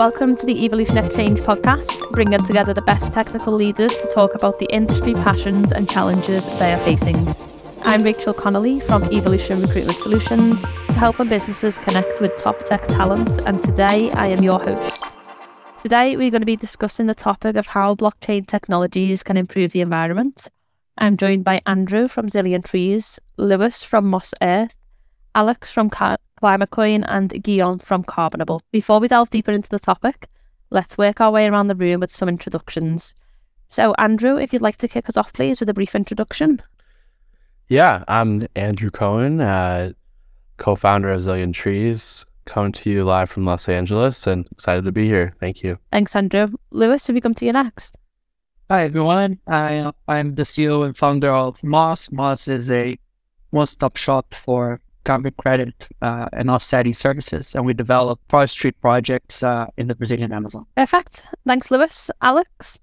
Welcome to the Evolution Exchange podcast, bringing together the best technical leaders to talk about the industry passions and challenges they are facing. I'm Rachel Connolly from Evolution Recruitment Solutions, to helping businesses connect with top tech talent, and today I am your host. Today we're going to be discussing the topic of how blockchain technologies can improve the environment. I'm joined by Andrew from Zillion Trees, Luis from Moss Earth, Alex from ClimateCoin, and Guillaume from Carbonable. Before we delve deeper into the topic, let's work our way around the room with some introductions. So, Andrew, if you'd like to kick us off, please, with a brief introduction. Yeah, I'm Andrew Cohen, uh, co founder of ZillionTreez, coming to you live from Los Angeles and excited to be here. Thank you. Thanks, Andrew. Luis, have we come to you next? Hi, everyone. I, I'm the CEO and founder of Moss. Moss is a one stop shop for carbon credit uh, and offsetting services, and we develop forestry projects uh, in the Brazilian Amazon. Perfect. Thanks, Luis. Alex?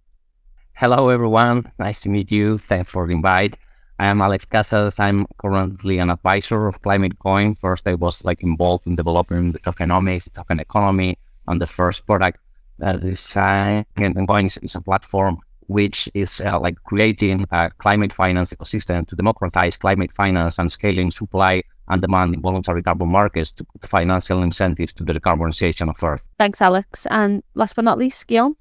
Hello, everyone. Nice to meet you. Thanks for the invite. I am Alex Casas. I'm currently an advisor of ClimateCoin. First, I was like involved in developing the tokenomics, token economy, and the first product that is uh, and Coin is, is a platform which is uh, like creating a climate finance ecosystem to democratize climate finance and scaling supply and demand in voluntary carbon markets to put financial incentives to the decarbonization of Earth. Thanks, Alex. And last but not least, Guillaume.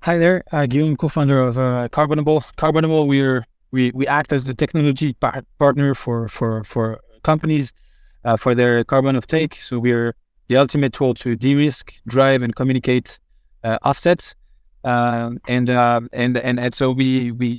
Hi there, uh, Guillaume, co-founder of uh, Carbonable. Carbonable, we're we we act as the technology par- partner for for for companies uh, for their carbon uptake. So we're the ultimate tool to de-risk, drive, and communicate uh, offsets. Um, and, uh, and and and so we we, we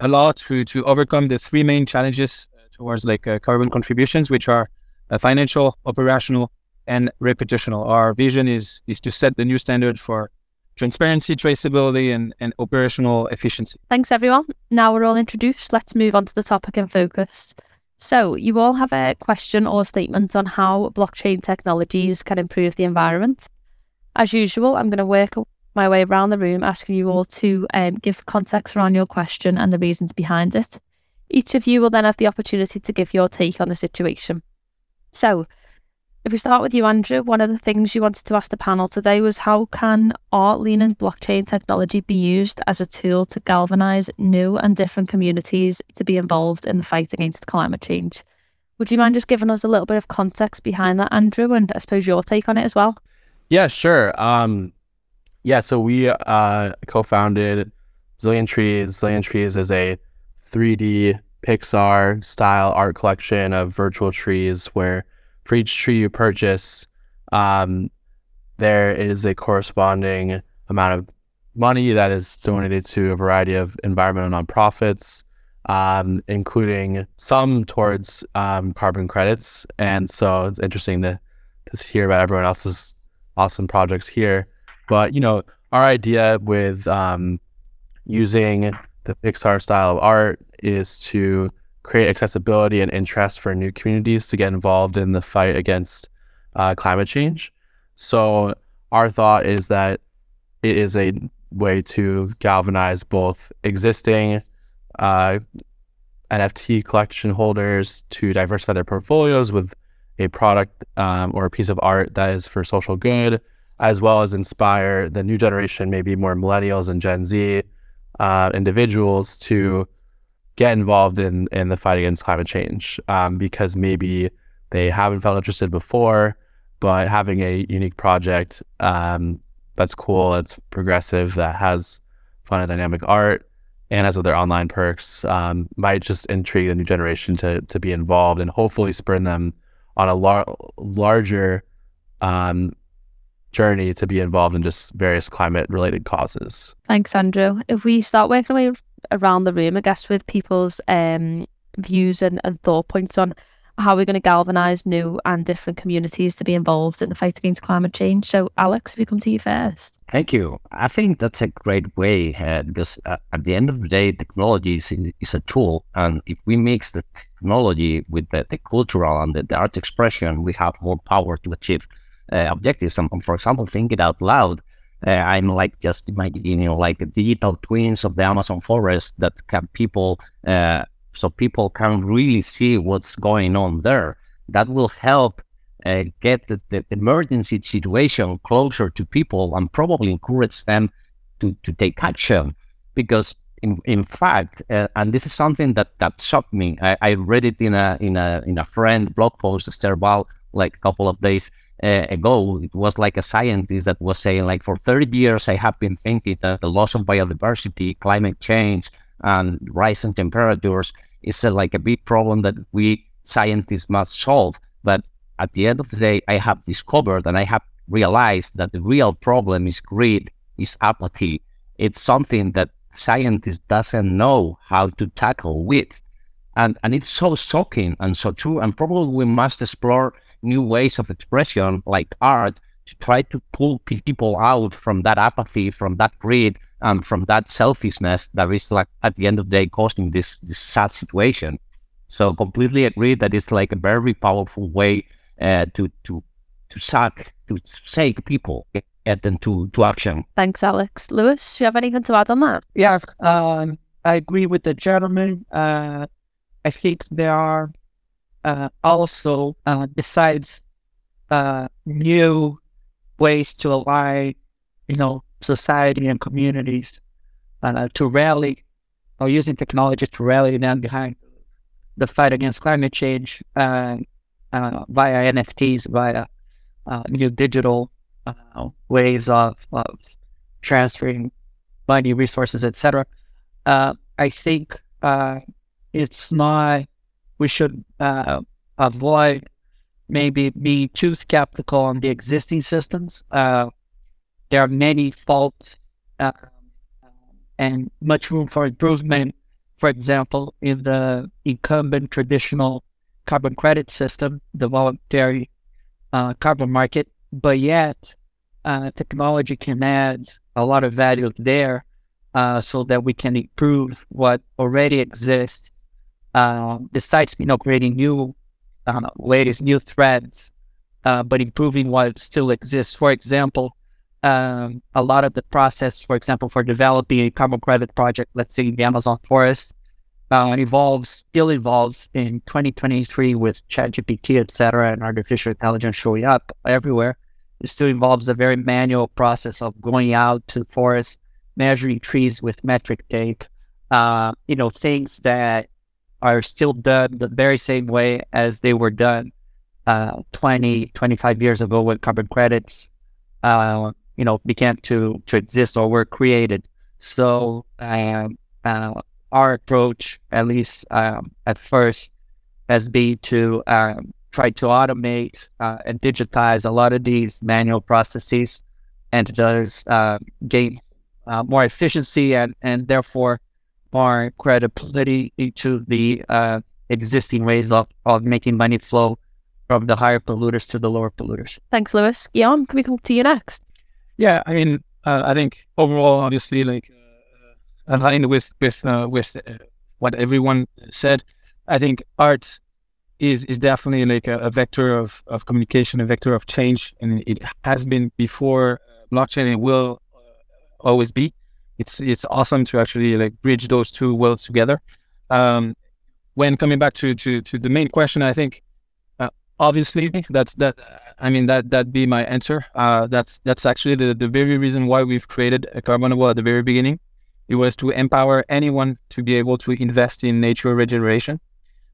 allow to to overcome the three main challenges towards like uh, carbon contributions, which are uh, financial, operational, and reputational. Our vision is is to set the new standard for transparency, traceability, and, and operational efficiency. Thanks, everyone. Now we're all introduced. Let's move on to the topic and focus. So, you all have a question or statement on how blockchain technologies can improve the environment. As usual, I'm going to work my way around the room asking you all to um, give context around your question and the reasons behind it. Each of you will then have the opportunity to give your take on the situation. So, if we start with you, Andrew, one of the things you wanted to ask the panel today was how can art leaning blockchain technology be used as a tool to galvanize new and different communities to be involved in the fight against climate change? Would you mind just giving us a little bit of context behind that, Andrew, and I suppose your take on it as well? Yeah, sure. Um, yeah, so we uh, co-founded ZillionTreez. Zillion Trees is a 3D Pixar style art collection of virtual trees where for each tree you purchase, um, there is a corresponding amount of money that is donated to a variety of environmental nonprofits, um, including some towards um, carbon credits. And so it's interesting to, to hear about everyone else's awesome projects here. But, you know, our idea with um, using the Pixar style of art is to create accessibility and interest for new communities to get involved in the fight against uh, climate change. So our thought is that it is a way to galvanize both existing uh, NFT collection holders to diversify their portfolios with a product um, or a piece of art that is for social good, as well as inspire the new generation, maybe more millennials and Gen Z uh, individuals to get involved in in the fight against climate change um, because maybe they haven't felt interested before, but having a unique project um, that's cool, that's progressive, that has fun and dynamic art, and has other online perks um, might just intrigue the new generation to to be involved and hopefully spur them on a lar- larger um, journey to be involved in just various climate related causes. Thanks, Andrew. If we start working our way around the room, I guess, with people's um, views and, and thought points on how we're going to galvanise new and different communities to be involved in the fight against climate change. So, Alex, if we come to you first. Thank you. I think that's a great way uh, because uh, at the end of the day, technology is, is a tool. And if we mix the technology with the, the cultural and the, the art expression, we have more power to achieve uh, objectives. For example, thinking it out loud, uh, I'm like just imagining, you know, like digital twins of the Amazon forest that can people, uh, so people can really see what's going on there. That will help uh, get the, the emergency situation closer to people and probably encourage them to, to take action because in, in fact, uh, and this is something that, that shocked me. I, I, read it in a in a in a friend blog post, Esther Bal, like a couple of days uh, ago. It was like a scientist that was saying, like, for 30 years, I have been thinking that the loss of biodiversity, climate change, and rising temperatures is a, like a big problem that we scientists must solve. But at the end of the day, I have discovered and I have realized that the real problem is greed, is apathy. It's something that scientists doesn't know how to tackle with. And, and it's so shocking and so true. And probably we must explore new ways of expression like art to try to pull people out from that apathy, from that greed, and from that selfishness that is like at the end of the day causing this this sad situation. So completely agree that it's like a very powerful way uh, to to to suck to shake people get them to to action. Thanks, Alex. Luis, do you have anything to add on that? Yeah, um, I agree with the gentleman. Uh, I think there are also uh, besides uh, new ways to align, you know, society and communities uh, to rally or using technology to rally them behind the fight against climate change uh, uh, via NFTs, via uh, new digital uh, ways of, of transferring money, resources, etc. Uh, I think uh, it's not, we should avoid maybe being too skeptical on the existing systems. there are many faults and much room for improvement for example, in the incumbent traditional carbon credit system, the voluntary uh, carbon market, but yet uh, technology can add a lot of value there uh, so that we can improve what already exists uh, besides you know creating new latest new threads uh, but improving what still exists for example um, a lot of the process, for example, for developing a carbon credit project, let's say in the Amazon forest, uh, involves still involves in 2023 with ChatGPT, etc., and artificial intelligence showing up everywhere. It still involves a very manual process of going out to the forest, measuring trees with metric tape. Uh, you know, things that are still done the very same way as they were done uh, 20, 25 years ago when carbon credits uh, you know began to to exist or were created. So um, uh, our approach, at least um, at first, has been to um, try to automate uh, and digitize a lot of these manual processes, and thus uh, gain uh, more efficiency and and therefore more credibility into the uh, existing ways of, of making money flow from the higher polluters to the lower polluters. Thanks, Luis. Guillaume, can we come to you next? Yeah, I mean, uh, I think overall, obviously, like uh, aligned with with uh, with uh, what everyone said, I think art is is definitely like a, a, vector of, of communication, a vector of change, and it has been before uh, blockchain. It will uh, always be. It's it's awesome to actually like bridge those two worlds together. Um, when coming back to to to the main question, I think obviously that's that i mean that that'd be my answer. Uh, that's that's actually the, the very reason why we've created a Carbonable at the very beginning. It was to empower anyone to be able to invest in nature regeneration.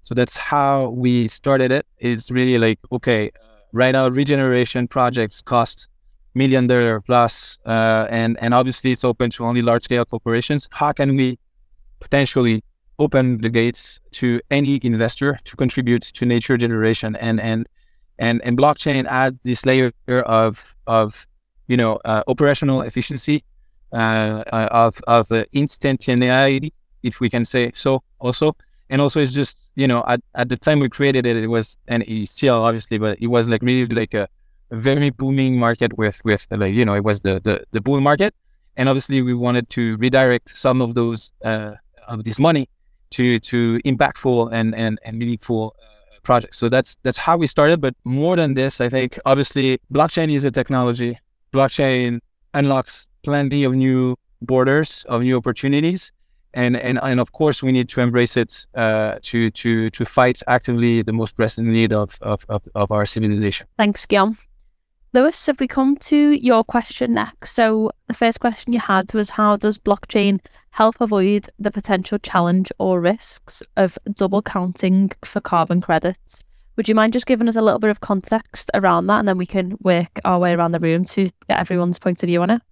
So that's how we started it it's really like okay right now regeneration projects cost million dollar plus uh, and and obviously it's open to only large scale corporations. How can we potentially open the gates to any investor to contribute to nature generation and and and and blockchain adds this layer of of you know uh, operational efficiency uh, uh of of instantaneity if we can say so also? And also it's just you know at, at the time we created it it was and it's still obviously but it was like really like a very booming market with with like you know it was the the, the bull market and obviously we wanted to redirect some of those uh, of this money to to impactful and and, and meaningful uh, projects. So that's that's how we started. But more than this, I think obviously blockchain is a technology. Blockchain unlocks plenty of new borders, of new opportunities, and and and of course we need to embrace it uh, to to to fight actively the most pressing need of of, of, of our civilization. Thanks, Guillaume. Luis, if we come to your question next. So the first question you had was how does blockchain help avoid the potential challenge or risks of double counting for carbon credits? Would you mind just giving us a little bit of context around that and then we can work our way around the room to get everyone's point of view on it?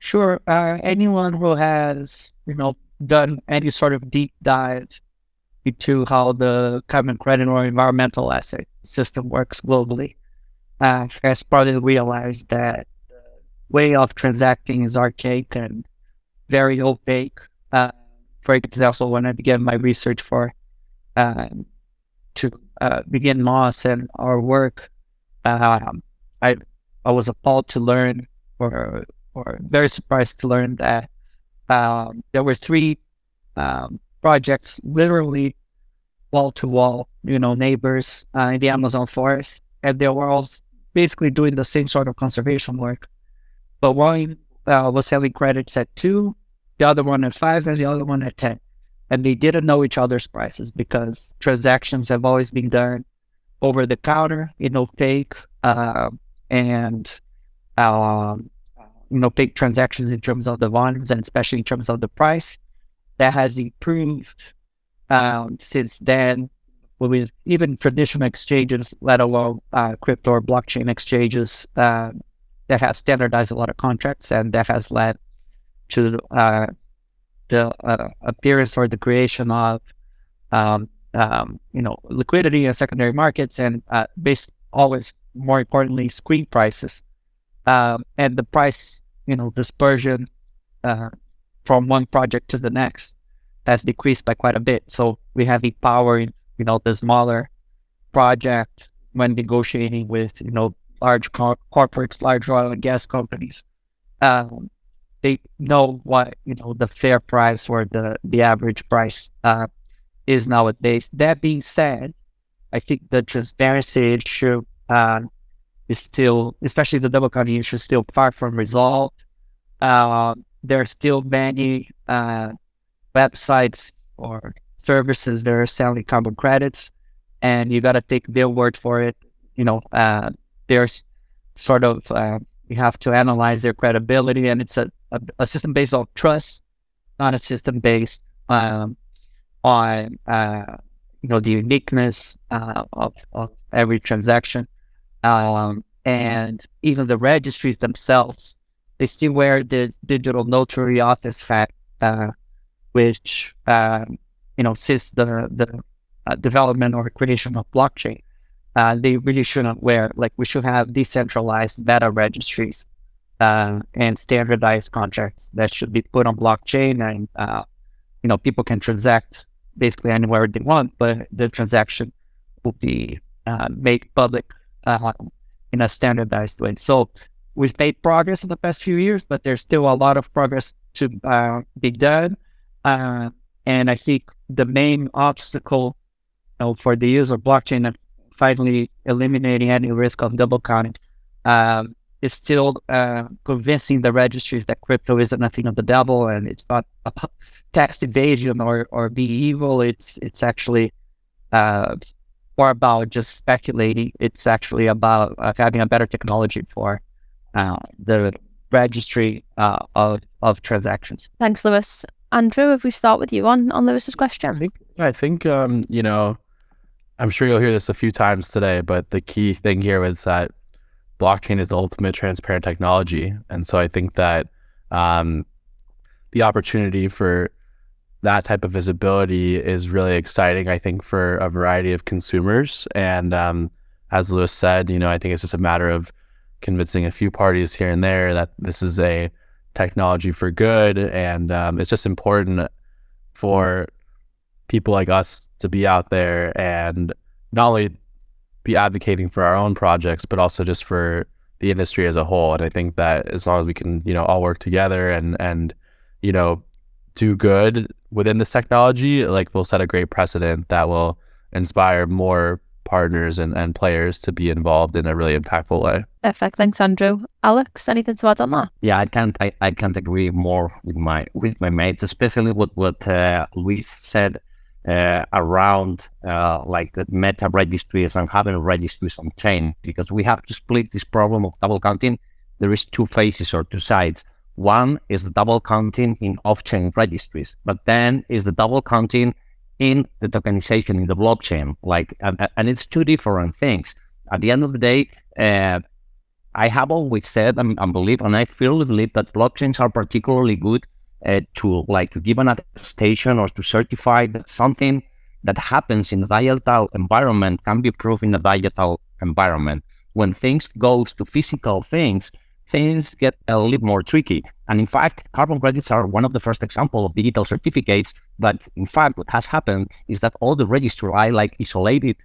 Sure. Uh, anyone who has, you know, done any sort of deep dive into how the carbon credit or environmental asset system works globally uh, has probably realized that the way of transacting is archaic and very opaque. Uh, for example, when I began my research for uh, to uh, begin Moss and our work, um, I I was appalled to learn, or or very surprised to learn that um, there were three um, projects literally wall to wall, you know, neighbors uh, in the Amazon forest, and they were all basically doing the same sort of conservation work. But one uh, was selling credits at two, the other one at five, and the other one at 10. And they didn't know each other's prices because transactions have always been done over the counter in opaque uh, and um, know big transactions in terms of the volumes and especially in terms of the price. That has improved um, since then with even traditional exchanges, let alone uh, crypto or blockchain exchanges uh, that have standardized a lot of contracts, and that has led to uh, the uh, appearance or the creation of um, um, you know liquidity in secondary markets and uh, based always more importantly screen prices um, and the price you know dispersion uh, from one project to the next has decreased by quite a bit. So we have empowering you know, the smaller project when negotiating with, you know, large cor- corporates, large oil and gas companies. Um, they know what, you know, the fair price or the, the average price uh, is nowadays. That being said, I think the transparency issue uh, is still, especially the double counting issue, is still far from resolved. Uh, there are still many uh, websites or services that are selling carbon credits, and you got to take their word for it. You know, uh, there's sort of uh, you have to analyze their credibility, and it's a, a, a system based on trust, not a system based um, on uh, you know the uniqueness uh, of, of every transaction, um, and even the registries themselves. They still wear the digital notary office fact, uh, which um, you know, since the the uh, development or creation of blockchain, uh, they really shouldn't wear like we should have decentralized data registries uh, and standardized contracts that should be put on blockchain, and uh, you know, people can transact basically anywhere they want, but the transaction will be uh, made public uh, in a standardized way. So we've made progress in the past few years, but there's still a lot of progress to be done. And I think the main obstacle you know, for the use of blockchain and finally eliminating any risk of double counting um, is still uh, convincing the registries that crypto isn't a thing of the devil and it's not a tax evasion or, or be evil. It's it's actually uh, more about just speculating. It's actually about uh, having a better technology for uh, the registry uh, of, of transactions. Thanks, Luis. Andrew, if we start with you on, on Luis's question. I think, I think um, you know, I'm sure you'll hear this a few times today, but the key thing here is that blockchain is the ultimate transparent technology. And so I think that um, the opportunity for that type of visibility is really exciting, I think, for a variety of consumers. And um, as Luis said, you know, I think it's just a matter of convincing a few parties here and there that this is a technology for good, and um, it's just important for people like us to be out there and not only be advocating for our own projects, but also just for the industry as a whole. And I think that as long as we can, you know, all work together and and you know do good within this technology, like we'll set a great precedent that will inspire more partners and, and players to be involved in a really impactful way. Perfect. Thanks, Andrew. Alex, anything to add on that? Yeah, I can't I, I can't agree more with my with my mates, especially what what uh, Luis said uh, around uh, like the meta registries and having registries on chain because we have to split this problem of double counting. There is two phases or two sides. One is the double counting in off-chain registries, but then is the double counting in the tokenization in the blockchain. Like, and, and it's two different things. At the end of the day, uh, I have always said and, and believe, and I firmly believe that blockchains are particularly good uh, to like to give an attestation or to certify that something that happens in a digital environment can be proved in a digital environment. When things goes to physical things, things get a little more tricky. And in fact, carbon credits are one of the first example of digital certificates. But in fact, what has happened is that all the registry are like isolated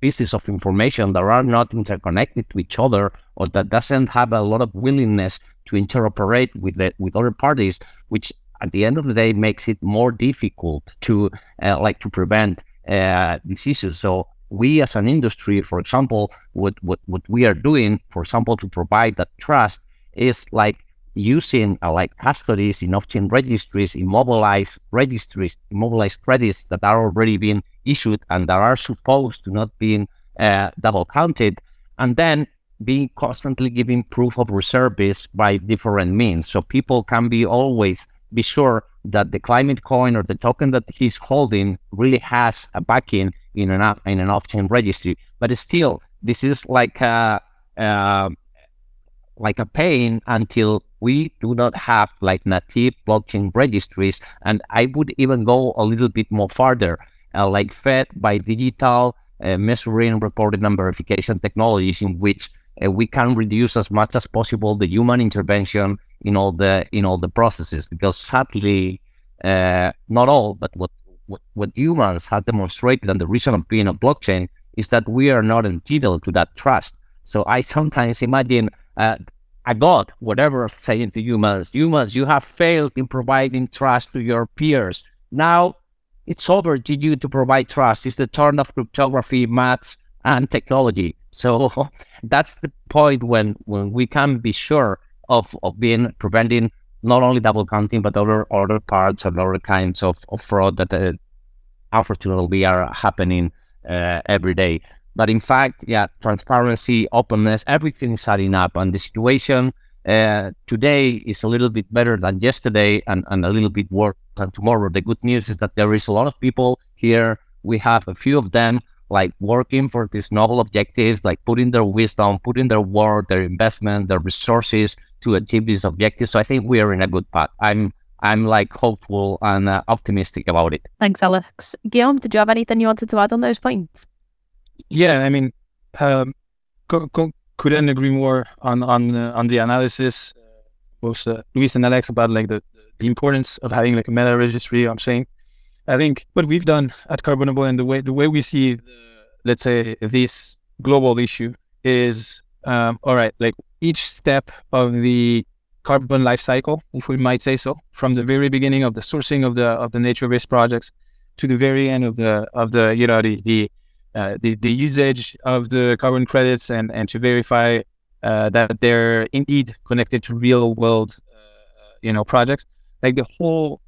pieces of information that are not interconnected to each other or that doesn't have a lot of willingness to interoperate with the, with other parties, which at the end of the day makes it more difficult to uh, like to prevent uh, diseases. So we as an industry, for example, what, what, what we are doing, for example, to provide that trust is like using uh, like custodies in off-chain registries, immobilized registries, immobilized credits that are already being issued and that are supposed to not being uh, double counted, and then being constantly giving proof of reserves by different means. So people can be always be sure that the ClimateCoin or the token that he's holding really has a backing in an in an off-chain registry. But still, this is like a, uh, like a pain until we do not have like native blockchain registries. And I would even go a little bit more farther, uh, like fed by digital uh, measuring, reporting, and verification technologies in which uh, we can reduce as much as possible the human intervention in all the in all the processes. Because sadly, uh, not all, but what, what humans have demonstrated, and the reason of being a blockchain is that we are not entitled to that trust. So I sometimes imagine uh, a god, whatever, saying to humans, humans, you have failed in providing trust to your peers. Now it's over to you to provide trust. It's the turn of cryptography, maths, and technology. So that's the point when, when we can be sure of, of being preventing not only double counting, but other other parts and other kinds of, of fraud that uh, unfortunately are happening uh, every day. But in fact, yeah, transparency, openness, everything is adding up. And the situation uh, today is a little bit better than yesterday and, and a little bit worse than tomorrow. The good news is that there is a lot of people here. We have a few of them like working for these noble objectives, like putting their wisdom, putting their work, their investment, their resources to achieve these objectives. So I think we are in a good path. I'm I'm like hopeful and uh, optimistic about it. Thanks, Alex. Guillaume, did you have anything you wanted to add on those points? Yeah, I mean, um, co- co- couldn't agree more on on uh, on the analysis. Uh, both uh, Luis and Alex about like the the importance of having like a meta registry. I'm saying, I think what we've done at Carbonable and the way the way we see, let's say, this global issue is, um, all right, like each step of the carbon life cycle, if we might say so, from the very beginning of the sourcing of the of the nature-based projects to the very end of the of the you know the the uh, the, the usage of the carbon credits and, and to verify uh, that they're indeed connected to real world uh, you know projects. Like the whole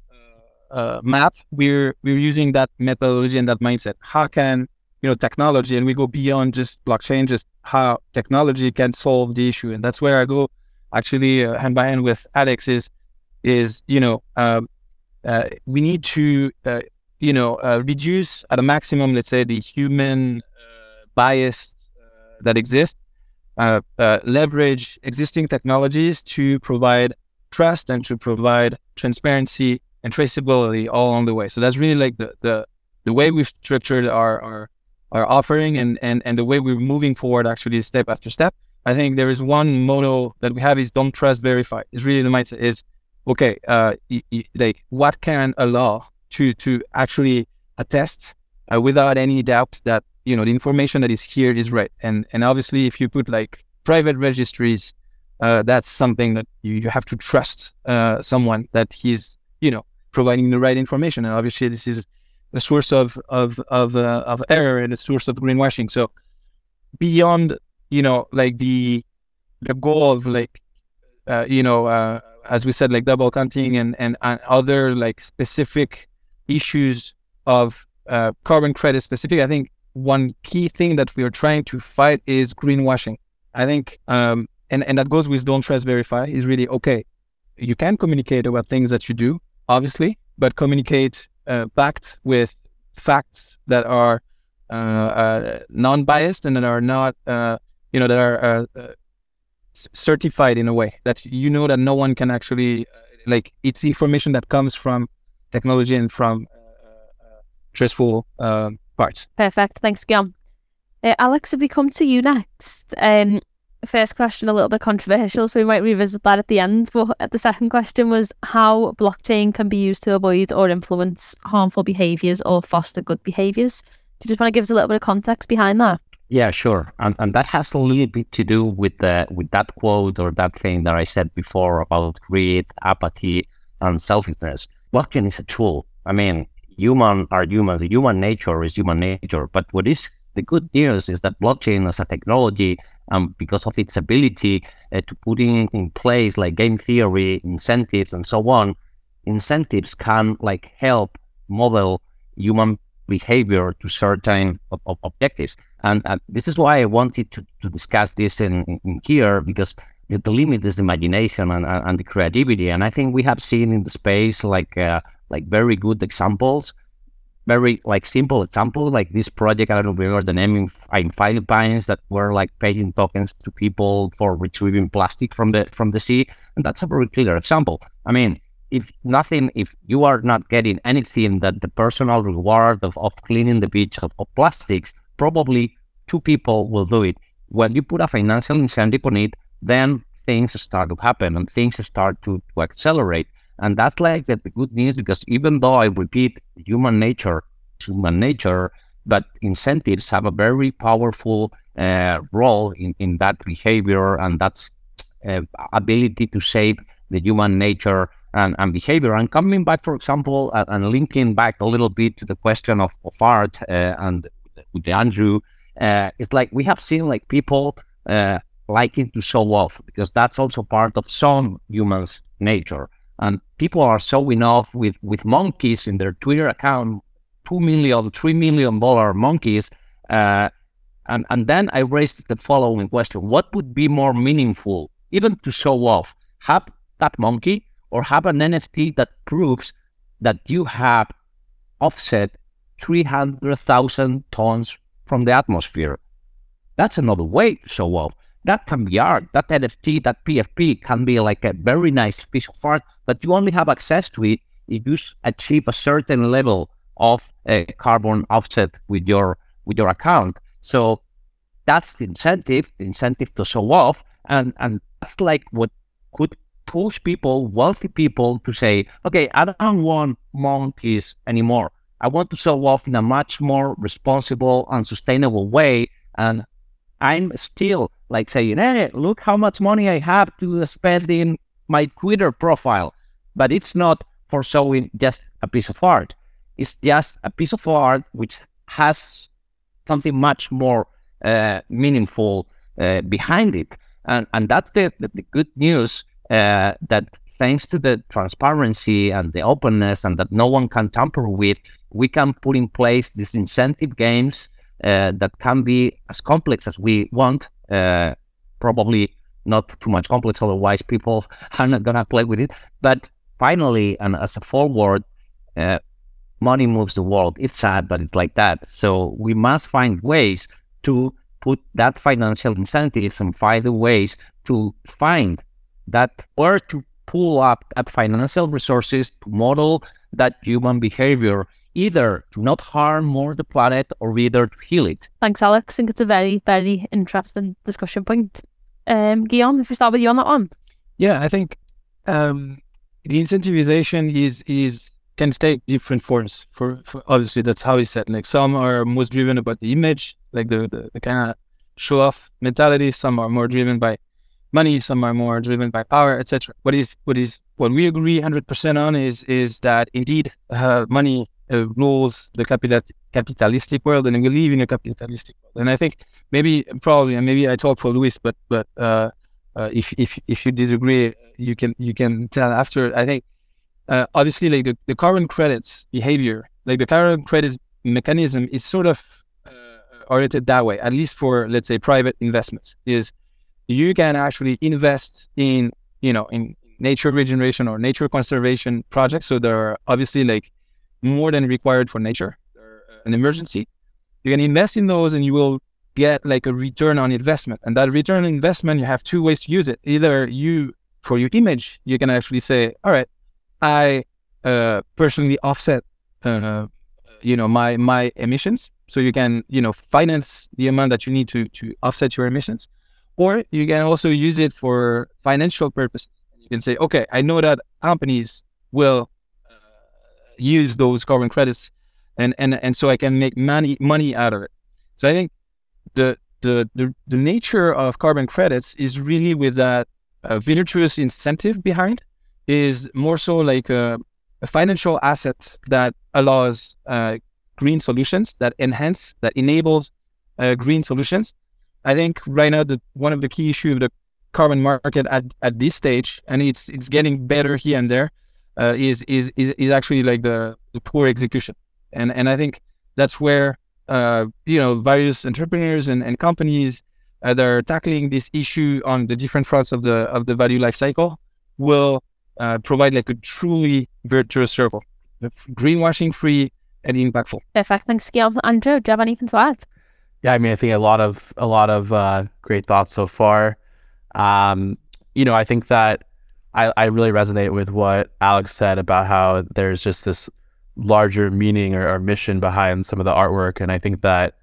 uh, uh, map we're we're using that methodology and that mindset. How can you know technology and we go beyond just blockchain just how technology can solve the issue. And that's where i go actually hand by hand with alex is is you know um, we need to you know, uh, reduce at a maximum, let's say, the human uh, bias uh, that exists, uh, uh, leverage existing technologies to provide trust and to provide transparency and traceability all along the way. So that's really like the the, the way we've structured our, our our offering and, and and the way we're moving forward actually step after step. I think there is one motto that we have is don't trust, verify. It's really the mindset is okay, uh, y- y- like what can a law to to actually attest uh, without any doubt that you know the information that is here is right. And and obviously, if you put like private registries, uh, that's something that you, you have to trust uh, someone that he's you know providing the right information. And obviously, this is a source of of of uh, of error and a source of greenwashing. So beyond you know like the the goal of like uh, you know uh, as we said like double counting and, and and other like specific issues of uh, carbon credit specific, I think one key thing that we are trying to fight is greenwashing. I think, um, and, and that goes with don't trust verify is really okay. You can communicate about things that you do, obviously, but communicate uh, backed with facts that are uh, uh, non-biased and that are not, uh, you know, that are uh, uh, certified in a way that you know that no one can actually, like, it's information that comes from technology and from um, parts. Perfect. Thanks, Guillaume. Alex, if we come to you next, um, first question a little bit controversial, so we might revisit that at the end. But the second question was how blockchain can be used to avoid or influence harmful behaviours or foster good behaviours. Do you just want to give us a little bit of context behind that? Yeah, sure, and and that has a little bit to do with the with that quote or that thing that I said before about greed, apathy, and selfishness. Blockchain is a tool. I mean, human are humans. Human nature is human nature. But what is the good news is that blockchain as a technology, um, because of its ability uh, to put in, in place like game theory, incentives, and so on, incentives can like help model human behavior to certain ob- ob- objectives. And uh, this is why I wanted to, to discuss this in, in here because the, the limit is the imagination and, and the creativity. And I think we have seen in the space like uh, like very good examples, very like simple example, like this project. I don't remember the name in, in Philippines that were like paying tokens to people for retrieving plastic from the from the sea, and that's a very clear example. I mean, if nothing, if you are not getting anything that the personal reward of, of cleaning the beach of, of plastics, probably two people will do it. When you put a financial incentive on it, then things start to happen and things start to, to accelerate. And that's like the, good news because even though I repeat human nature, human nature, but incentives have a very powerful uh, role in, in that behavior and that's uh, ability to shape the human nature and, and behavior. And coming back, for example, uh, and linking back a little bit to the question of, of art uh, and with Andrew, uh, it's like we have seen like people uh, liking to show off because that's also part of some humans' nature and people are showing off with with monkeys in their Twitter account, two million, three million dollar monkeys. Uh, and and then I raised the following question: What would be more meaningful, even to show off, have that monkey or have an NFT that proves that you have offset three hundred thousand tons from the atmosphere? That's another way to show off that can be art. That NFT, that PFP can be like a very nice piece of art, but you only have access to it if you achieve a certain level of a carbon offset with your with your account. So that's the incentive, the incentive to show off, and and that's like what could push people, wealthy people, to say, okay, I don't want monkeys anymore. I want to show off in a much more responsible and sustainable way, and I'm still like saying, hey, look how much money I have to spend in my Twitter profile. But it's not for showing just a piece of art. It's just a piece of art which has something much more uh, meaningful uh, behind it. And, and that's the, the, the good news uh, that thanks to the transparency and the openness and that no one can tamper with, we can put in place these incentive games uh, that can be as complex as we want. Uh, probably not too much complex, otherwise people are not gonna play with it. But finally, and as a forward, uh, money moves the world. It's sad, but it's like that. So we must find ways to put that financial incentives and find the ways to find that where to pull up that financial resources to model that human behavior either to not harm more the planet or either to heal it. Thanks, Alex. I think it's a very, very interesting discussion point. Um, Guillaume, if we start with you on that one. Yeah, I think um, the incentivization is is can take different forms. For, for obviously that's how it's said. Like some are most driven about the image, like the the, the kind of show off mentality. Some are more driven by money. Some are more driven by power, etc. What is what is what we agree 100% on is is that indeed uh, money uh, rules the capital capitalistic world, and we live in a capitalistic world. And I think maybe probably, and maybe I talk for Luis, but but uh, uh, if if if you disagree, you can you can tell after. I think uh, obviously like the, the carbon credits behavior, like the current credits mechanism is sort of uh, oriented that way, at least for let's say private investments, is you can actually invest in you know in nature regeneration or nature conservation projects. So there are obviously like more than required for nature. An emergency. You can invest in those and you will get like a return on investment. And that return on investment, you have two ways to use it. Either you, for your image, you can actually say, all right, I uh, personally offset, uh, you know, my my emissions. So you can, you know, finance the amount that you need to to offset your emissions, or you can also use it for financial purposes. You can say, okay, I know that companies will use those carbon credits, and and and so I can make money money out of it. So I think the the the, the nature of carbon credits is really with that uh, virtuous incentive behind is more so like a, a financial asset that allows uh, green solutions, that enhance, that enables uh, green solutions. I think right now the one of the key issues of the carbon market at, at this stage, and it's it's getting better here and there, uh, is, is is is actually like the, the poor execution, and and I think that's where uh, you know various entrepreneurs and, and companies uh, that are tackling this issue on the different fronts of the of the value life cycle will uh, provide like a truly virtuous circle, greenwashing free and impactful. Perfect. Thanks, Gail. Andrew, do you have anything to add? Yeah, I mean, I think a lot of a lot of uh, great thoughts so far. Um, you know, I think that I, I really resonate with what Alex said about how there's just this larger meaning or, or mission behind some of the artwork, and I think that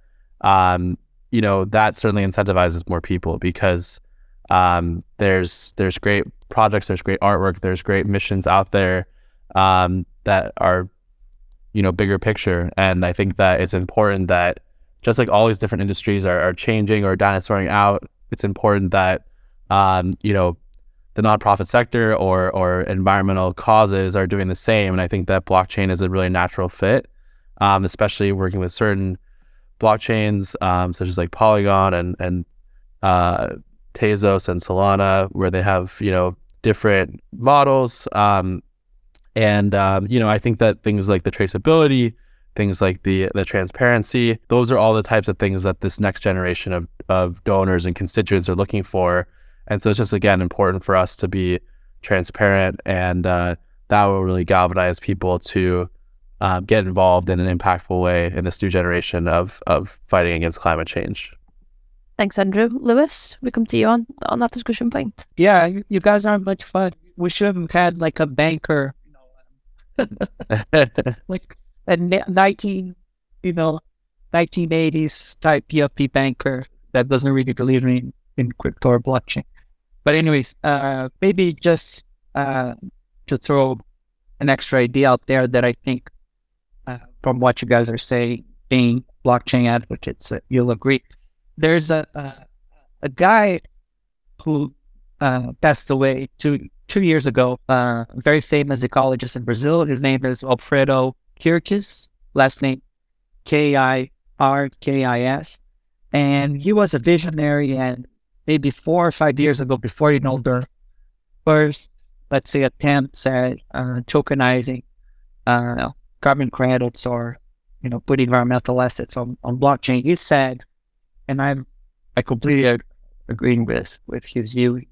um, you know that certainly incentivizes more people because um, there's there's great projects, there's great artwork, there's great missions out there um, that are you know bigger picture, and I think that it's important that just like all these different industries are, are changing or dinosauring out, it's important that um, you know the nonprofit sector or or environmental causes are doing the same, and I think that blockchain is a really natural fit, um, especially working with certain blockchains um, such as like Polygon and and uh, Tezos and Solana, where they have you know different models. Um, and um, you know, I think that things like the traceability, things like the the transparency, those are all the types of things that this next generation of of donors and constituents are looking for. And so it's just again important for us to be transparent, and uh, that will really galvanize people to um, get involved in an impactful way in this new generation of of fighting against climate change. Thanks, Andrew. Luis, we come to you on on that discussion point. Yeah, you, you guys aren't much fun. We should have had like a banker, like a nineteen, you know, nineteen eighties type PFP banker that doesn't really believe in in crypto or blockchain. But anyways, uh, maybe just uh, to throw an extra idea out there that I think, uh, from what you guys are saying, being blockchain advocates, uh, you'll agree there's a a, a guy who uh, passed away two two years ago. Uh, very famous ecologist in Brazil. His name is Alfredo Kirkis. Last name K I R K I S. And he was a visionary. And maybe four or five years ago, before you know the first, let's say, attempts at uh, tokenizing uh, carbon credits or you know putting environmental assets on, on blockchain, he said and I'm I completely agreeing with with his view.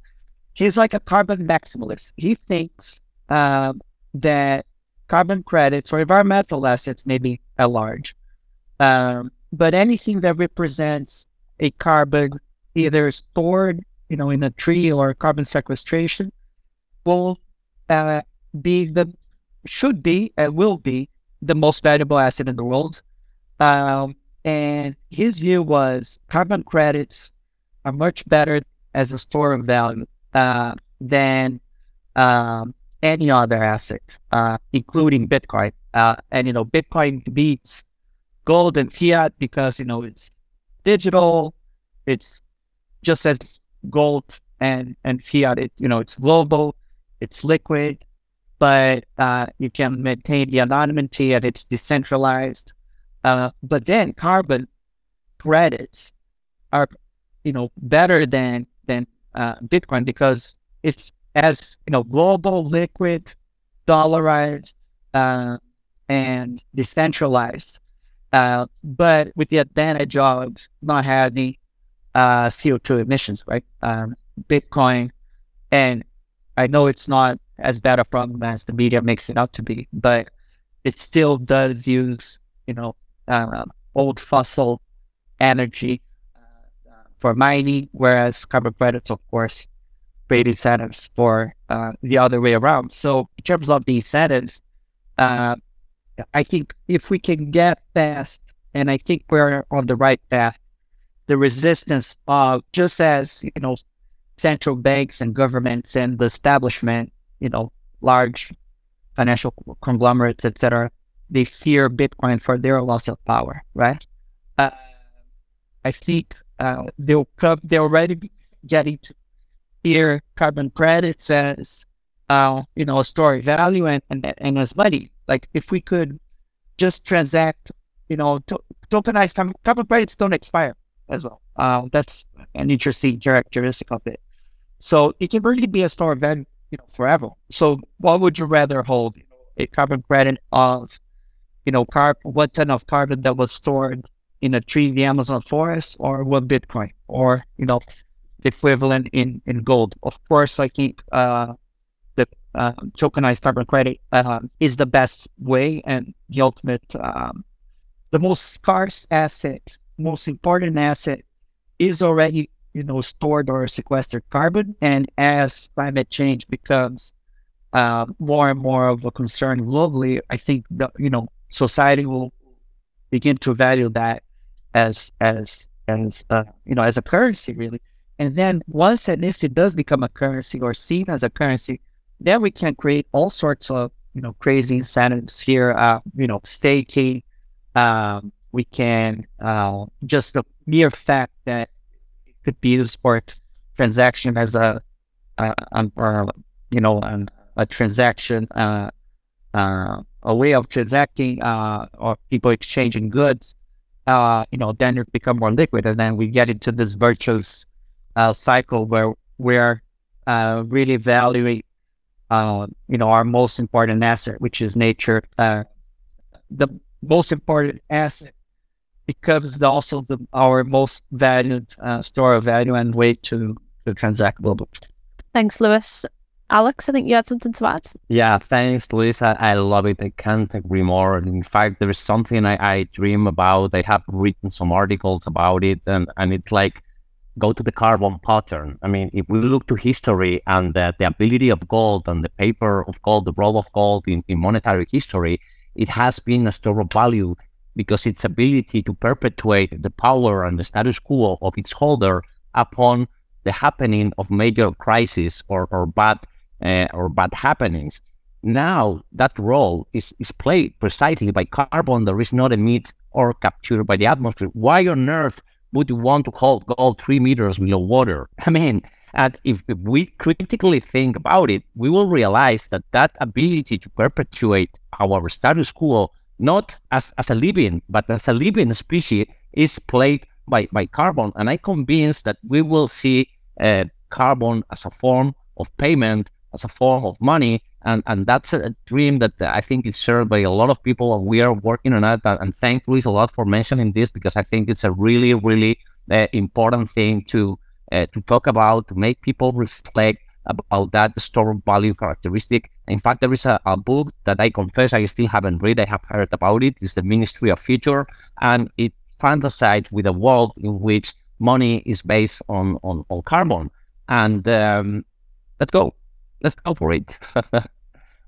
He's like a carbon maximalist. He thinks um, that carbon credits or environmental assets may be at large, um, but anything that represents a carbon either stored, you know, in a tree or carbon sequestration, will uh, be the should be and will be the most valuable asset in the world. Um, and his view was carbon credits are much better as a store of value uh, than um, any other asset, uh, including Bitcoin. Uh, and you know, Bitcoin beats gold and fiat because you know it's digital. It's just as gold and and fiat. It you know it's global, it's liquid, but uh, you can maintain the anonymity and it's decentralized. Uh, but then carbon credits are, you know, better than than uh, Bitcoin because it's as you know global, liquid, dollarized, uh, and decentralized. Uh, but with the advantage of not having uh, CO2 emissions, right? Um, Bitcoin, and I know it's not as bad a problem as the media makes it out to be, but it still does use, you know, uh, old fossil energy uh, for mining, whereas carbon credits, of course, create incentives for uh, the other way around. So in terms of the incentives, uh, I think if we can get past, and I think we're on the right path, the resistance of just as you know central banks and governments and the establishment, you know, large financial conglomerates, etc., they fear Bitcoin for their loss of power, right? Uh, I think uh, they'll come, they're already getting to fear carbon credits as, uh, you know, a store value and, and, and as money. Like if we could just transact, you know, to, carbon credits don't expire as well. Uh, that's an interesting characteristic of it. So it can really be a store value, you know, forever. So what would you rather hold? You know, a carbon credit of, you know, carb one ton of carbon that was stored in a tree in the Amazon forest, or one Bitcoin, or you know, equivalent in in gold. Of course, I think uh, the uh, tokenized carbon credit uh, is the best way and the ultimate, um, the most scarce asset, most important asset is already you know stored or sequestered carbon, and as climate change becomes uh, more and more of a concern globally, I think you know society will begin to value that as as as uh, you know as a currency really. And then once and if it does become a currency or seen as a currency, then we can create all sorts of you know crazy incentives here. Uh, you know, staking. Um, we can uh, just the mere fact that it could be used for transaction as a, a, a you know a transaction uh, uh, a way of transacting uh, or people exchanging goods uh, you know then it become more liquid. And then we get into this virtuous uh, cycle where we're really valuing you know our most important asset which is nature the most important asset becomes the, also the, our most valued uh, store of value and way to, to transact globally. Thanks, Luis. Alex, I think you had something to add. Yeah, thanks, Luis. I, I love it. I can't agree more. In fact, there is something I, I dream about. I have written some articles about it, and, and it's like go to the carbon pattern. I mean, if we look to history and the, the ability of gold and the paper of gold, the role of gold in, in monetary history, it has been a store of value because its ability to perpetuate the power and the status quo of its holder upon the happening of major crises or, or bad uh, or bad happenings. Now that role is, is played precisely by carbon that is not emitted or captured by the atmosphere. Why on earth would you want to hold gold three meters below water? I mean, and if, if we critically think about it, we will realize that that ability to perpetuate our status quo not as, as a living, but as a living species, is played by, by carbon. And I'm convinced that we will see uh, carbon as a form of payment, as a form of money. And, and that's a dream that I think is shared by a lot of people. And we are working on it. And thank Luis a lot for mentioning this because I think it's a really, really uh, important thing to uh, to talk about, to make people reflect about that store value characteristic. In fact, there is a, a, book that I confess I still haven't read. I have heard about it. It's the Ministry of Future, and it fantasizes with a world in which money is based on on, on carbon. And um, let's go, let's go for it.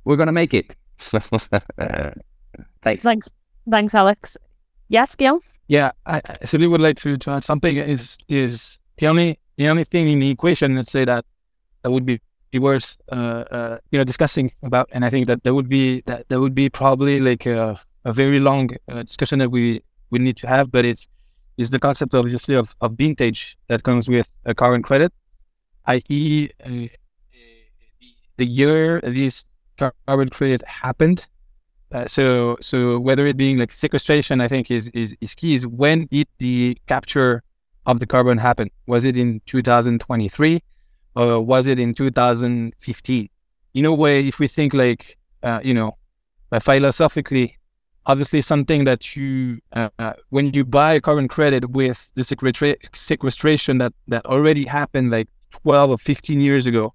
We're gonna make it. Thanks. Thanks. Thanks, Alex. Yes, Gil. Yeah, I, I simply would like to, to add something. Is is the only the only thing in the equation? Let's say that that would be, worth uh, uh, you know discussing about. And I think that there would be that there would be probably like a, a very long uh, discussion that we we need to have. But it's is the concept obviously of, of vintage that comes with a carbon credit, i.e. Uh, the year this carbon credit happened. Uh, so so whether it being like sequestration, I think is, is is key. Is when did the capture of the carbon happen? Was it in 2023 or was it in 2015? In a way, if we think like uh, you know, uh, philosophically, obviously something that you uh, when you buy a carbon credit with the sequestra- sequestration that that already happened like 12 or 15 years ago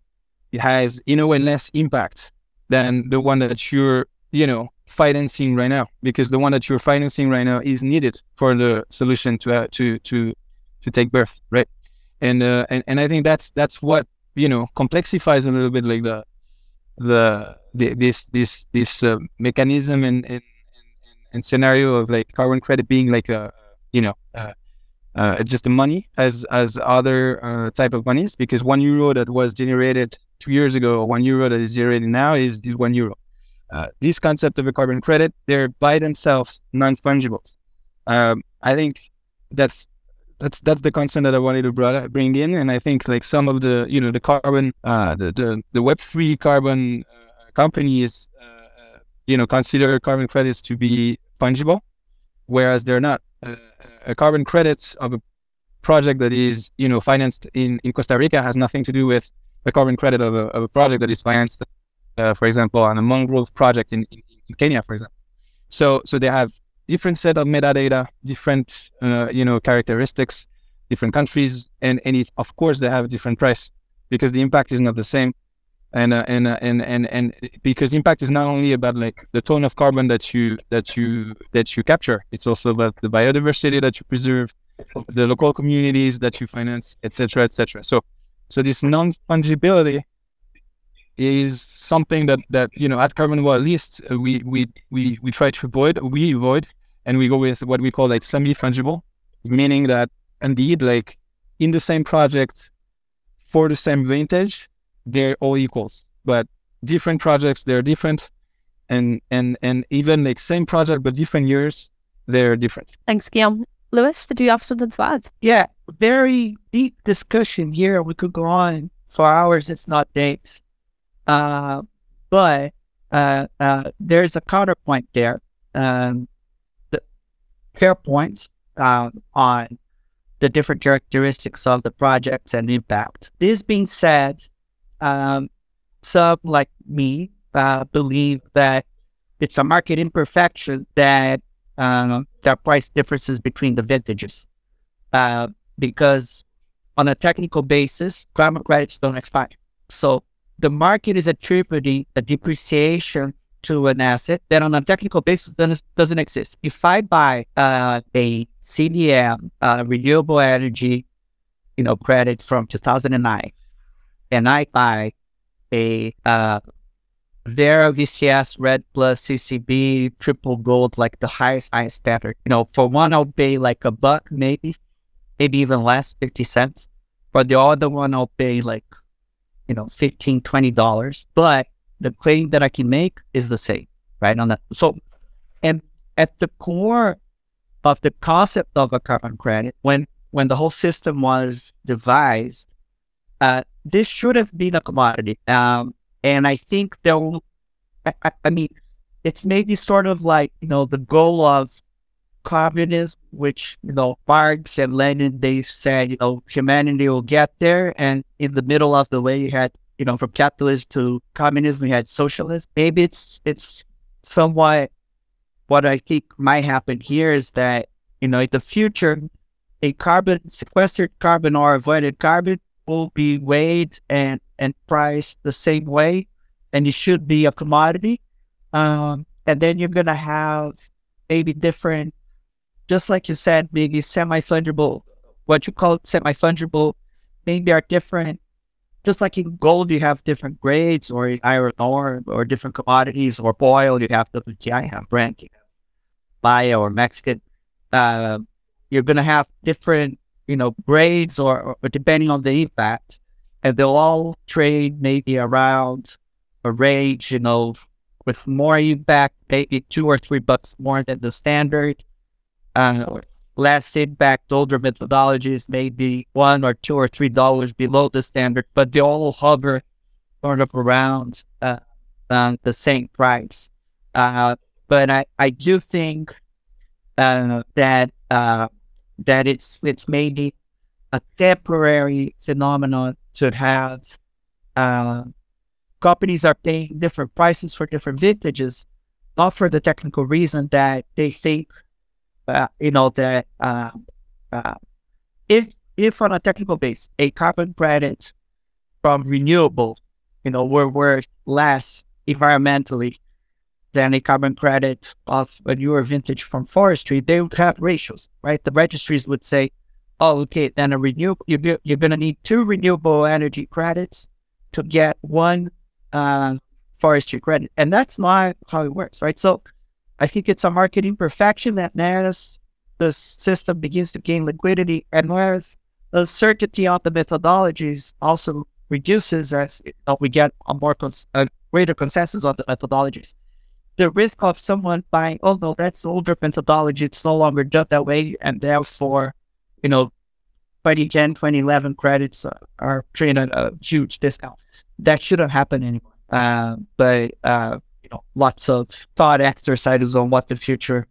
it has in a way less impact than the one that you're you know financing right now because the one that you're financing right now is needed for the solution to uh, to to to take birth right and uh, and and I think that's that's what you know complexifies a little bit like the the, the this this this uh, mechanism and, and and scenario of like carbon credit being like a you know uh, uh, just the money as as other uh, type of monies because one euro that was generated two years ago one euro that is generated now is, is one euro. Uh, this concept of a carbon credit, they're by themselves non-fungibles. Um, I think that's that's that's the concern that I wanted to bring in, and I think like some of the you know the carbon uh, the the the Web three carbon uh, companies you know, consider carbon credits to be fungible, whereas they're not. Uh, a carbon credits of a project that is, you know, financed in, in Costa Rica has nothing to do with the carbon credit of a, of a project that is financed, uh, for example, on a mangrove project in, in, in, Kenya, for example. So, so they have different set of metadata, different, uh, you know, characteristics, different countries, and, it, of course they have a different price because the impact is not the same. And uh, and, uh, and and and because impact is not only about like the ton of carbon that you that you that you capture it's also about the biodiversity that you preserve the local communities that you finance etc etc so so this non-fungibility is something that that you know at Carbonable at least we we we we try to avoid we avoid and we go with what we call like semi-fungible meaning that indeed like in the same project for the same vintage they're all equals, but different projects they're different, and and and even like same project but different years they're different. Thanks, Guillaume. Luis, did you have something to add? Yeah, very deep discussion here. We could go on for hours, it's not days. Uh, but uh, uh, there's a counterpoint there. Um, the fair points uh, on the different characteristics of the projects and impact. This being said, um, some like me uh, believe that it's a market imperfection that uh, there are price differences between the vintages. Uh, because on a technical basis, carbon credits don't expire. So the market is attributing a depreciation to an asset that on a technical basis doesn't exist. If I buy uh, a CDM, uh, renewable energy, you know, credit from 2009, and I buy a uh, Verra VCS REDD Plus CCB triple gold, like the highest highest standard. You know, for one I'll pay like a buck, maybe, maybe even less, fifty cents. For the other one I'll pay like, you know, 15 $20. But the claim that I can make is the same, right? On that. So, and at the core of the concept of a carbon credit, when when the whole system was devised, uh, this should have been a commodity. Um, and I think there will, I, I, mean, it's maybe sort of like, you know, the goal of communism, which, you know, Marx and Lenin, they said, you know, humanity will get there. And in the middle of the way, you had, you know, from capitalism to communism, you had socialism. Maybe it's, it's somewhat what I think might happen here is that, you know, in the future, a carbon, sequestered carbon or avoided carbon will be weighed and, and priced the same way, and it should be a commodity. Um, and then you're to have maybe different, just like you said, maybe semi fungible, what you call semi fungible, maybe are different. Just like in gold, you have different grades, or iron ore, or different commodities, or oil, you have WTI, have Brent, you have bio or Mexican. Uh, you're going to have different you know, grades or, or depending on the impact, and they'll all trade maybe around a range, you know, with more impact, maybe two or three bucks more than the standard. Uh, less impact, older methodologies, may be one or two or three dollars below the standard, but they all hover sort of around uh, uh, the same price. Uh, but I, I do think uh, that uh, that it's it's maybe a temporary phenomenon to have uh, companies are paying different prices for different vintages, not for the technical reason that they think, you know, that uh, uh, if if on a technical base a carbon credit from renewable, you know, were worth less environmentally than a carbon credit of a newer vintage from forestry, they would have ratios, right? The registries would say, oh, okay, then a renewable, you're, you're going to need two renewable energy credits to get one uh, forestry credit. And that's not how it works, right? So I think it's a market imperfection that as the system begins to gain liquidity and whereas the certainty on the methodologies also reduces as we get a more cons- a greater consensus on the methodologies. The risk of someone buying, oh no, that's older methodology, it's no longer done that way, and therefore you know, 2010, 2011 credits are, are trading at a huge discount. That shouldn't happen anymore. Uh, but, uh, you know, lots of thought exercises on what the future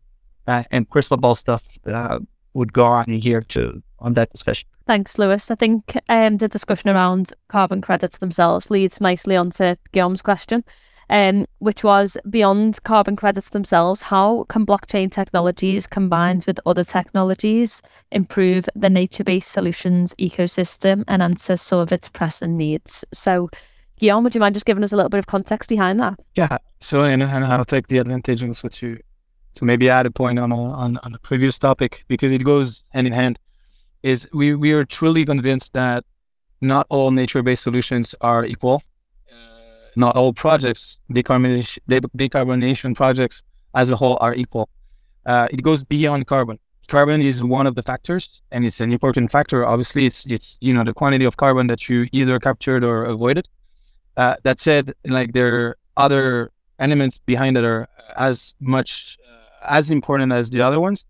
uh, and crystal ball stuff uh, would go on here to on that discussion. Thanks, Luis. I think um, the discussion around carbon credits themselves leads nicely onto Guillaume's question um, which was beyond carbon credits themselves, how can blockchain technologies combined with other technologies improve the nature based solutions ecosystem and answer some of its pressing needs? So, Guillaume, would you mind just giving us a little bit of context behind that? Yeah. So, and, and I'll take the advantage also to to maybe add a point on on on the previous topic because it goes hand in hand. Is we we are truly convinced that not all nature-based solutions are equal not all projects, decarbonation, decarbonation projects as a whole are equal. Uh, it goes beyond carbon. Carbon is one of the factors, and it's an important factor. Obviously, it's it's you know the quantity of carbon that you either captured or avoided. Uh, that said, like there are other elements behind that are as much uh, as important as the other ones,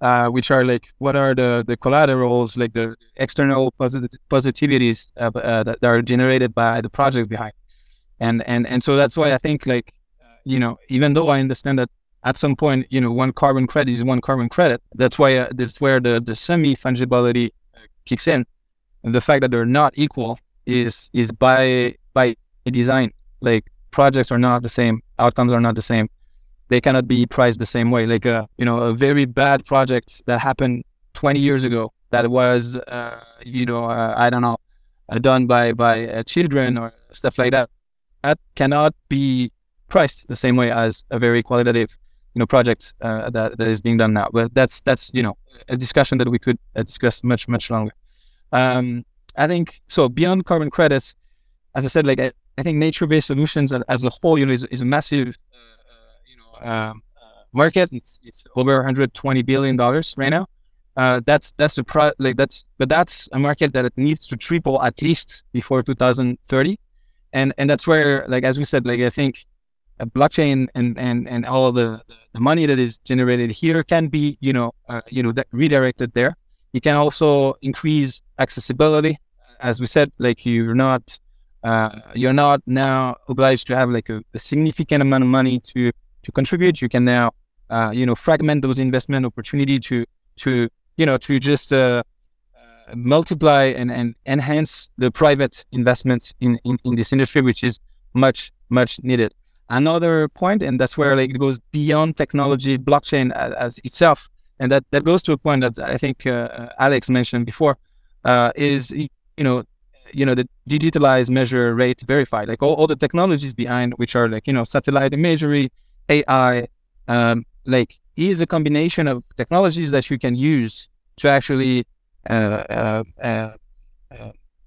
uh, which are like what are the the collaterals, like the external posit- positivities uh, uh, that, that are generated by the projects behind. And and and so that's why I think like uh, you know even though I understand that at some point you know one carbon credit is one carbon credit that's why uh, that's where the the semi fungibility kicks in. And the fact that they're not equal is is by by design like projects are not the same outcomes are not the same. They cannot be priced the same way. Like a uh, you know a very bad project that happened 20 years ago that was uh, you know uh, I don't know done by by children or stuff like that that cannot be priced the same way as a very qualitative you know project uh, that, that is being done now. But that's that's you know a discussion that we could uh, discuss much much longer. Um, i think so beyond carbon credits as i said like i, think nature-based solutions as, a whole you know is, is a massive uh, uh you know um, market. It's, it's over 120 billion dollars right now. Uh, that's that's the pro like that's but that's a market that it needs to triple at least before 2030 and and that's where like as we said like i think blockchain and and and all the the money that is generated here can be you know uh, you know redirected there. You can also increase accessibility. As we said like you're not uh, you're not now obliged to have like a, a, significant amount of money to to contribute you can now uh, you know fragment those investment opportunity to to you know to just uh, multiply and, and enhance the private investments in, in, in this industry, which is much, much needed. Another point, and that's where like it goes beyond technology, blockchain as, as itself, and that, that goes to a point that I think uh, Alex mentioned before, uh, is you know you know the digitalized measure rate verified like all, all the technologies behind which are like you know satellite imagery ai um, like is a combination of technologies that you can use to actually uh, uh, uh,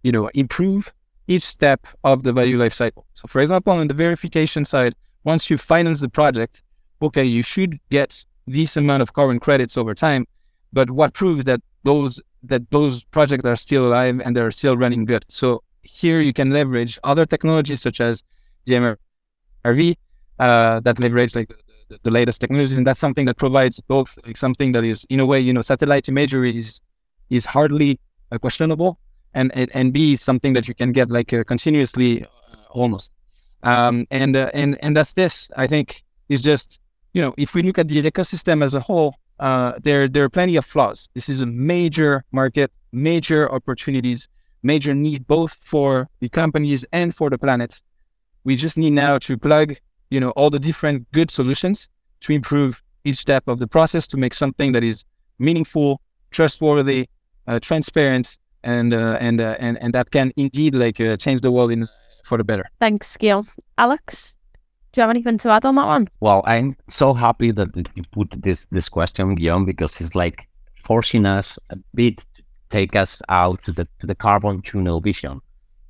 you know, improve each step of the value life cycle. So for example, on the verification side, once you finance the project, okay, you should get this amount of carbon credits over time. But what proves that those that those projects are still alive and they're still running good? So here you can leverage other technologies such as dMRV uh, that leverage like the, the, latest technologies, and that's something that provides both like something that is in a way, you know, satellite imagery is is hardly uh, questionable, and, and and B something that you can get like uh, continuously uh, almost. Um, and uh, and and that's this. I think is just you know if we look at the ecosystem as a whole, uh, there there are plenty of flaws. This is a major market, major opportunities, major need both for the companies and for the planet. We just need now to plug you know all the different good solutions to improve each step of the process to make something that is meaningful, trustworthy, uh, transparent, and uh, and uh, and and that can indeed like uh, change the world in for the better. Thanks, Guillaume. Alex, do you have anything to add on that one? Well, I'm so happy that you put this this question, Guillaume, because it's like forcing us a bit to take us out to the to the carbon tunnel vision.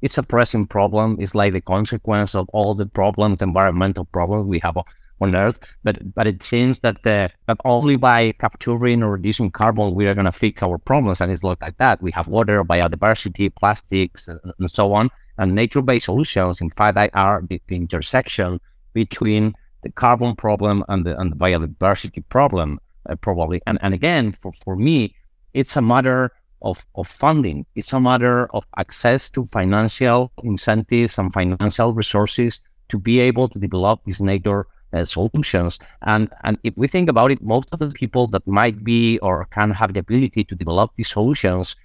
It's a pressing problem. It's like the consequence of all the problems, environmental problems we have on Earth. But but it seems that the, that only by capturing or reducing carbon we are going to fix our problems, and it's not like that. We have water, biodiversity, plastics, and, so on. And nature-based solutions, in fact, are the intersection between the carbon problem and the, and the biodiversity problem, uh, probably. And and again, for for me, it's a matter of, of funding. It's a matter of access to financial incentives and financial resources to be able to develop these nature uh, solutions. And and if we think about it, most of the people that might be or can have the ability to develop these solutions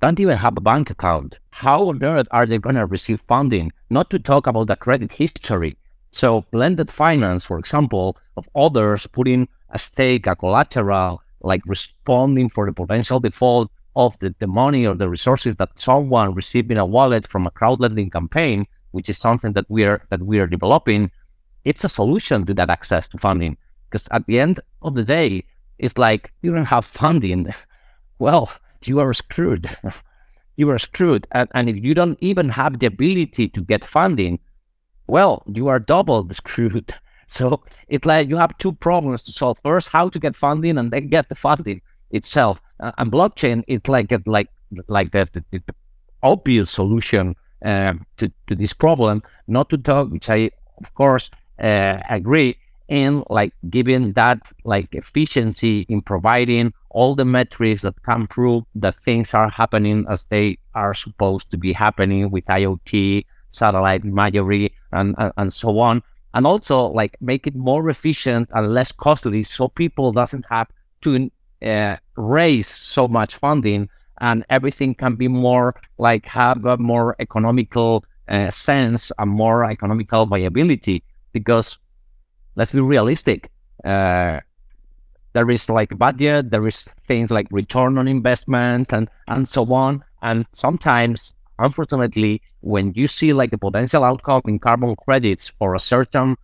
don't even have a bank account. How on earth are they going to receive funding? Not to talk about the credit history. So blended finance, for example, of others putting a stake, a collateral, like responding for the potential default of the, the money or the resources that someone received in a wallet from a crowd lending campaign, which is something that we are that we are developing, it's a solution to that access to funding. Because at the end of the day, it's like you don't have funding. well, you are screwed. you are screwed. And, and if you don't even have the ability to get funding, well, you are double screwed. So it's like you have two problems to solve. First, how to get funding, and then get the funding itself. Uh, and blockchain, it's like a, like like the, the, the obvious solution uh, to to this problem. Not to talk, which I of course uh, agree in like giving that like efficiency in providing all the metrics that can prove that things are happening as they are supposed to be happening with IoT, satellite imagery, and, and, and so on. And also like make it more efficient and less costly so people doesn't have to uh, raise so much funding and everything can be more like have a more economical uh, sense and more economical viability because let's be realistic. Uh, there is like budget, there is things like return on investment and, and so on. And sometimes, unfortunately, when you see like the potential outcome in carbon credits for a certain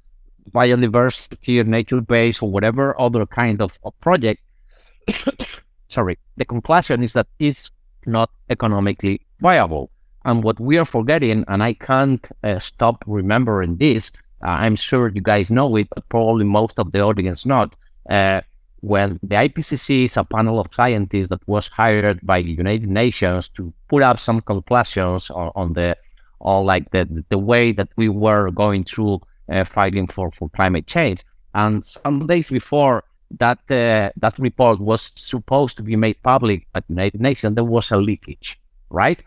biodiversity or nature base or whatever other kind of, of project, sorry, the conclusion is that it's not economically viable. And what we are forgetting, and I can't uh, stop remembering this, uh, I'm sure you guys know it, but probably most of the audience not. Uh, when the IPCC is a panel of scientists that was hired by the United Nations to put up some conclusions on, on the on like the the way that we were going through uh, fighting for, for climate change. And some days before that uh, that report was supposed to be made public at the United Nations, there was a leakage, right?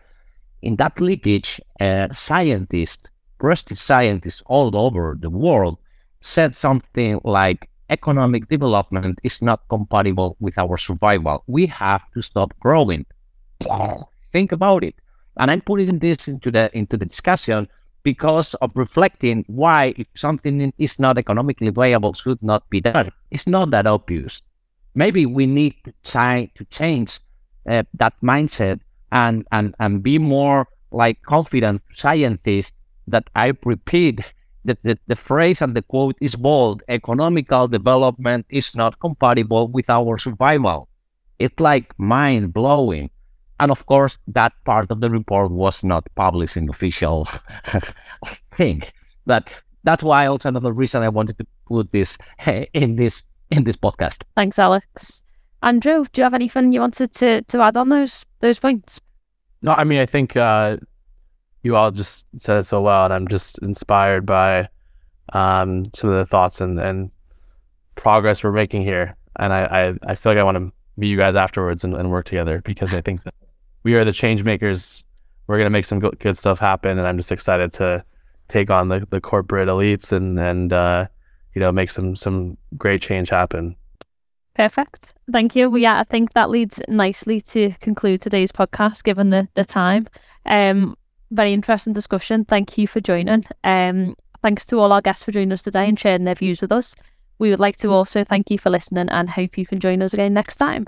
In that leakage, uh, scientists trusted scientists all over the world said something like economic development is not compatible with our survival. We have to stop growing. Think about it. And I'm putting this into the into the discussion because of reflecting why if something is not economically viable should not be done. It's not that obvious. Maybe we need to try to change uh, that mindset and, and and be more like confident scientists that I repeat that the, the phrase and the quote is bold economical development is not compatible with our survival. It's like mind blowing. And of course, that part of the report was not published in official thing. But that's why also another reason I wanted to put this in this in this podcast. Thanks, Alex. Andrew, do you have anything you wanted to, to add on those those points? No, I mean I think uh, you all just said it so well, and I'm just inspired by um, some of the thoughts and, and progress we're making here. And I, I, I feel like I want to meet you guys afterwards and, and work together because I think that we are the change makers. We're gonna make some good, good stuff happen, and I'm just excited to take on the, the corporate elites and and uh, you know make some some great change happen. Perfect. Thank you. Well, yeah, I think that leads nicely to conclude today's podcast, given the, the time. Um, very interesting discussion. Thank you for joining. Um, thanks to all our guests for joining us today and sharing their views with us. We would like to also thank you for listening and hope you can join us again next time.